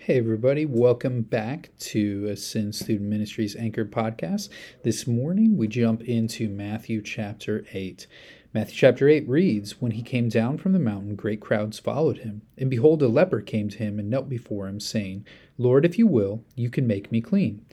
Hey, everybody, welcome back to Ascend Student Ministries Anchored Podcast. This morning we jump into Matthew chapter 8. Matthew chapter 8 reads When he came down from the mountain, great crowds followed him. And behold, a leper came to him and knelt before him, saying, Lord, if you will, you can make me clean.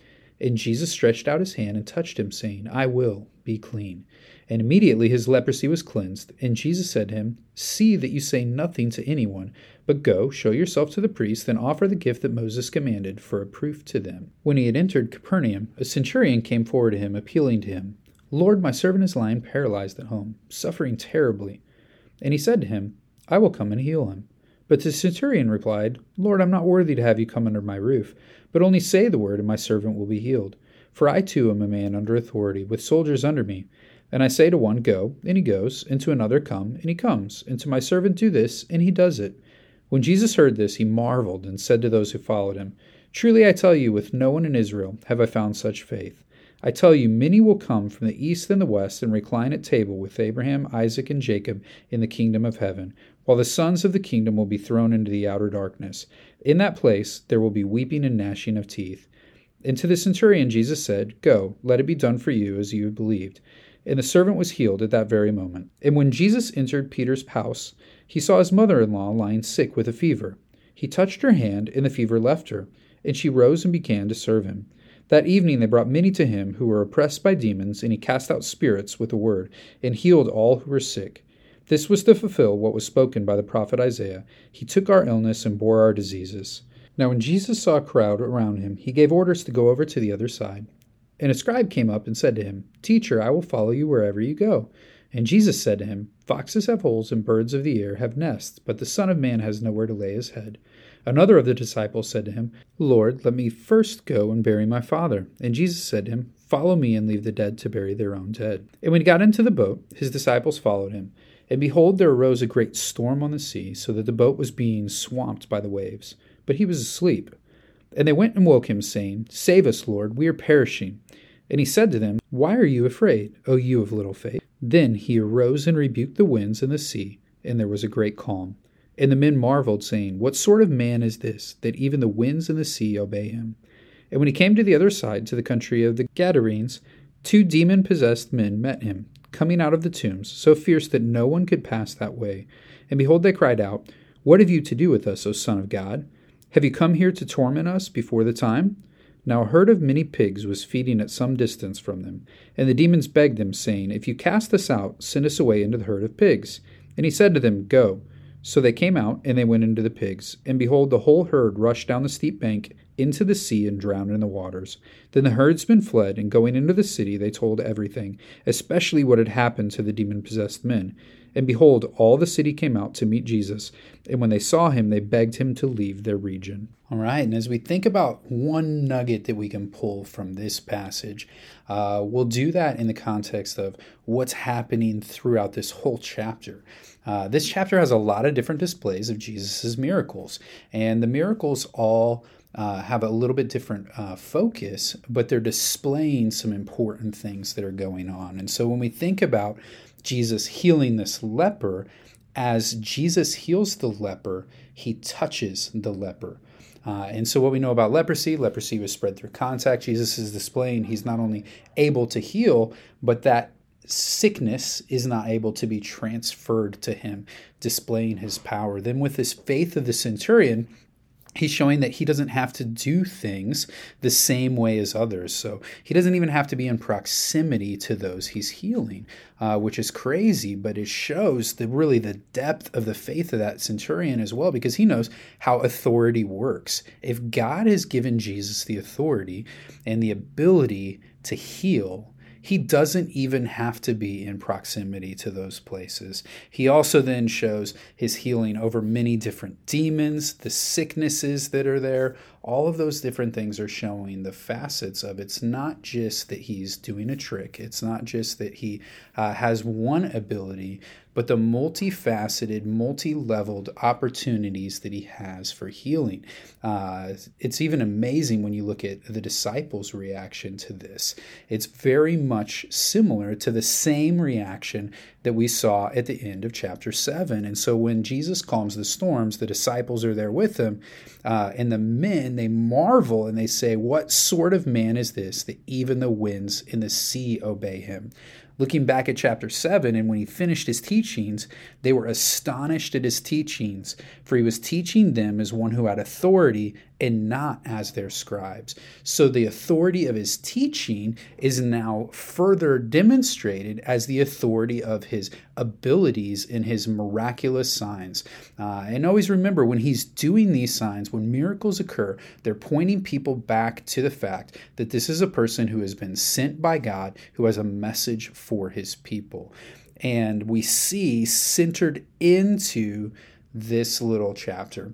And Jesus stretched out his hand and touched him, saying, I will, be clean. And immediately his leprosy was cleansed. And Jesus said to him, See that you say nothing to anyone, but go, show yourself to the priest, and offer the gift that Moses commanded for a proof to them. When he had entered Capernaum, a centurion came forward to him, appealing to him, Lord, my servant is lying paralyzed at home, suffering terribly. And he said to him, I will come and heal him. But the centurion replied, Lord, I'm not worthy to have you come under my roof, but only say the word, and my servant will be healed. For I too am a man under authority, with soldiers under me. And I say to one, Go, and he goes, and to another, Come, and he comes, and to my servant, Do this, and he does it. When Jesus heard this, he marveled, and said to those who followed him, Truly I tell you, with no one in Israel have I found such faith. I tell you, many will come from the east and the west and recline at table with Abraham, Isaac, and Jacob in the kingdom of heaven, while the sons of the kingdom will be thrown into the outer darkness. In that place there will be weeping and gnashing of teeth. And to the centurion Jesus said, Go, let it be done for you as you have believed. And the servant was healed at that very moment. And when Jesus entered Peter's house, he saw his mother in law lying sick with a fever. He touched her hand, and the fever left her, and she rose and began to serve him. That evening they brought many to him who were oppressed by demons, and he cast out spirits with a word, and healed all who were sick. This was to fulfill what was spoken by the prophet Isaiah He took our illness and bore our diseases. Now, when Jesus saw a crowd around him, he gave orders to go over to the other side. And a scribe came up and said to him, Teacher, I will follow you wherever you go. And Jesus said to him, Foxes have holes, and birds of the air have nests, but the Son of Man has nowhere to lay his head. Another of the disciples said to him, Lord, let me first go and bury my father. And Jesus said to him, Follow me and leave the dead to bury their own dead. And when he got into the boat, his disciples followed him. And behold, there arose a great storm on the sea, so that the boat was being swamped by the waves. But he was asleep. And they went and woke him, saying, Save us, Lord, we are perishing. And he said to them, Why are you afraid, O you of little faith? Then he arose and rebuked the winds and the sea, and there was a great calm. And the men marveled, saying, What sort of man is this, that even the winds and the sea obey him? And when he came to the other side, to the country of the Gadarenes, two demon possessed men met him, coming out of the tombs, so fierce that no one could pass that way. And behold, they cried out, What have you to do with us, O Son of God? Have you come here to torment us before the time? Now a herd of many pigs was feeding at some distance from them, and the demons begged him, saying, If you cast us out, send us away into the herd of pigs. And he said to them, Go. So they came out, and they went into the pigs. And behold, the whole herd rushed down the steep bank into the sea and drowned in the waters. Then the herdsmen fled, and going into the city, they told everything, especially what had happened to the demon possessed men. And behold, all the city came out to meet Jesus, and when they saw him, they begged him to leave their region. All right, and as we think about one nugget that we can pull from this passage, uh, we'll do that in the context of what's happening throughout this whole chapter. Uh, this chapter has a lot of different displays of Jesus' miracles, and the miracles all uh, have a little bit different uh, focus, but they're displaying some important things that are going on. And so when we think about Jesus healing this leper, as Jesus heals the leper, he touches the leper. Uh, and so, what we know about leprosy, leprosy was spread through contact. Jesus is displaying he's not only able to heal, but that sickness is not able to be transferred to him, displaying his power. Then, with this faith of the centurion, he's showing that he doesn't have to do things the same way as others. So he doesn't even have to be in proximity to those he's healing, uh, which is crazy, but it shows the really the depth of the faith of that centurion as well, because he knows how authority works. If God has given Jesus the authority and the ability to heal, he doesn't even have to be in proximity to those places. He also then shows his healing over many different demons, the sicknesses that are there. All of those different things are showing the facets of it's not just that he's doing a trick, it's not just that he uh, has one ability but the multifaceted, multi leveled opportunities that he has for healing. Uh, it's even amazing when you look at the disciples' reaction to this. It's very much similar to the same reaction that we saw at the end of chapter 7. And so when Jesus calms the storms, the disciples are there with him, uh, and the men, they marvel and they say, What sort of man is this that even the winds in the sea obey him? Looking back at chapter 7, and when he finished his teachings, they were astonished at his teachings, for he was teaching them as one who had authority and not as their scribes. So the authority of his teaching is now further demonstrated as the authority of his abilities and his miraculous signs. Uh, and always remember when he's doing these signs, when miracles occur, they're pointing people back to the fact that this is a person who has been sent by God, who has a message for his people. And we see centered into this little chapter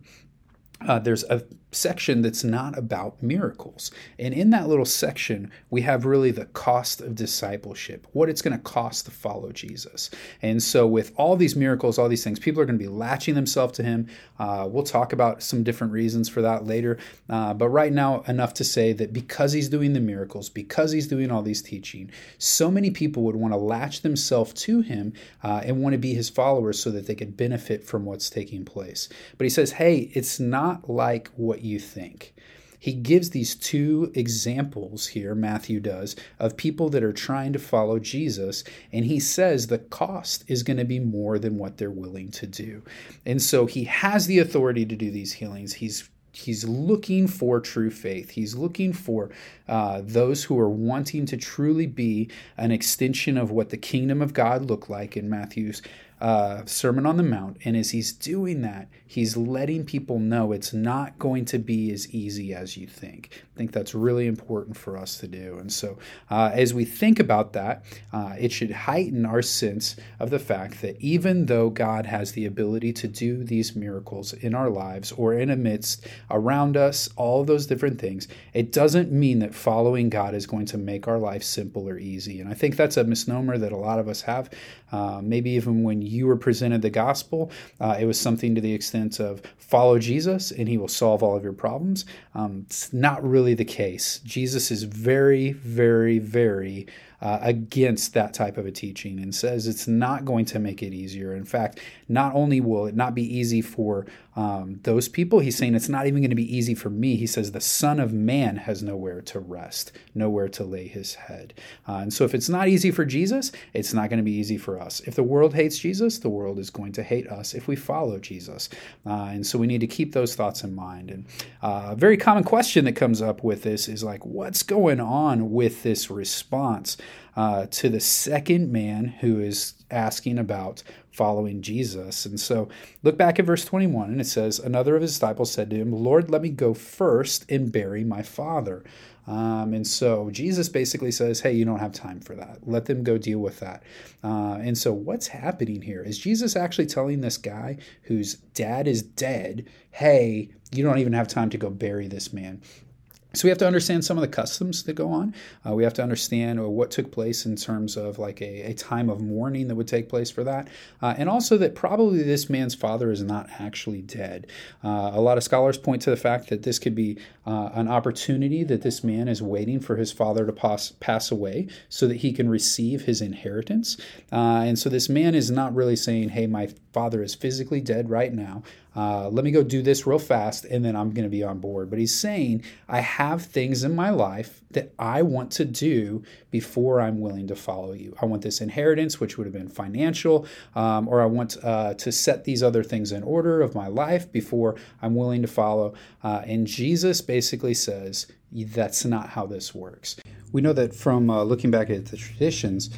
uh, there's a section that's not about miracles. And in that little section, we have really the cost of discipleship, what it's going to cost to follow Jesus. And so, with all these miracles, all these things, people are going to be latching themselves to Him. Uh, we'll talk about some different reasons for that later. Uh, but right now, enough to say that because He's doing the miracles, because He's doing all these teaching, so many people would want to latch themselves to Him uh, and want to be His followers so that they could benefit from what's taking place. But He says, hey, it's not like what you think. He gives these two examples here, Matthew does, of people that are trying to follow Jesus, and he says the cost is going to be more than what they're willing to do. And so he has the authority to do these healings. He's he's looking for true faith. He's looking for uh, those who are wanting to truly be an extension of what the kingdom of God looked like in Matthew's uh, Sermon on the Mount. And as he's doing that, he's letting people know it's not going to be as easy as you think. I think that's really important for us to do. And so, uh, as we think about that, uh, it should heighten our sense of the fact that even though God has the ability to do these miracles in our lives or in amidst, around us, all those different things, it doesn't mean that following God is going to make our life simple or easy. And I think that's a misnomer that a lot of us have. Uh, maybe even when you were presented the gospel, uh, it was something to the extent of follow Jesus and he will solve all of your problems. Um, it's not really the case. Jesus is very, very, very uh, against that type of a teaching and says it's not going to make it easier. In fact, not only will it not be easy for um, those people, he's saying it's not even going to be easy for me. He says the Son of Man has nowhere to rest, nowhere to lay his head. Uh, and so if it's not easy for Jesus, it's not going to be easy for us. If the world hates Jesus, the world is going to hate us if we follow Jesus. Uh, and so we need to keep those thoughts in mind. And uh, a very common question that comes up with this is like, what's going on with this response? Uh, to the second man who is asking about following Jesus. And so look back at verse 21, and it says, Another of his disciples said to him, Lord, let me go first and bury my father. Um, and so Jesus basically says, Hey, you don't have time for that. Let them go deal with that. Uh, and so what's happening here? Is Jesus actually telling this guy whose dad is dead, Hey, you don't even have time to go bury this man? So we have to understand some of the customs that go on. Uh, we have to understand uh, what took place in terms of like a, a time of mourning that would take place for that, uh, and also that probably this man's father is not actually dead. Uh, a lot of scholars point to the fact that this could be uh, an opportunity that this man is waiting for his father to pass, pass away so that he can receive his inheritance. And so this man is not really saying, "Hey, my father is physically dead right now." Uh, let me go do this real fast and then I'm going to be on board. But he's saying, I have things in my life that I want to do before I'm willing to follow you. I want this inheritance, which would have been financial, um, or I want uh, to set these other things in order of my life before I'm willing to follow. Uh, and Jesus basically says, that's not how this works. We know that from uh, looking back at the traditions,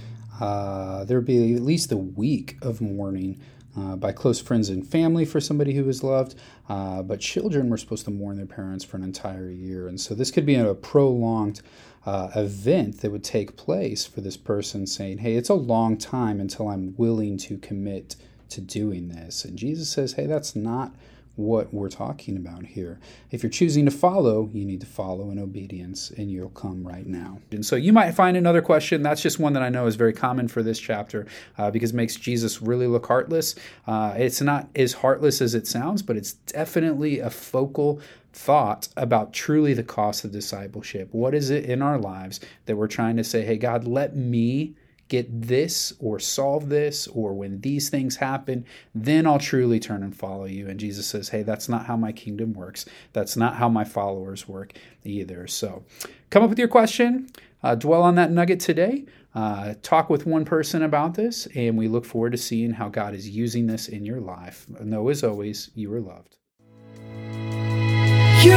uh, there would be at least a week of mourning uh, by close friends and family for somebody who was loved, uh, but children were supposed to mourn their parents for an entire year. And so this could be a prolonged uh, event that would take place for this person saying, Hey, it's a long time until I'm willing to commit to doing this. And Jesus says, Hey, that's not what we're talking about here. If you're choosing to follow, you need to follow in obedience, and you'll come right now. And so you might find another question. That's just one that I know is very common for this chapter uh, because it makes Jesus really look heartless. Uh, it's not as heartless as it sounds, but it's definitely a focal thought about truly the cost of discipleship. What is it in our lives that we're trying to say, hey, God, let me get this or solve this or when these things happen, then I'll truly turn and follow you. And Jesus says, hey, that's not how my kingdom works. That's not how my followers work either. So come up with your question, uh, dwell on that nugget today. Uh, talk with one person about this, and we look forward to seeing how God is using this in your life. Know as always, you are loved. You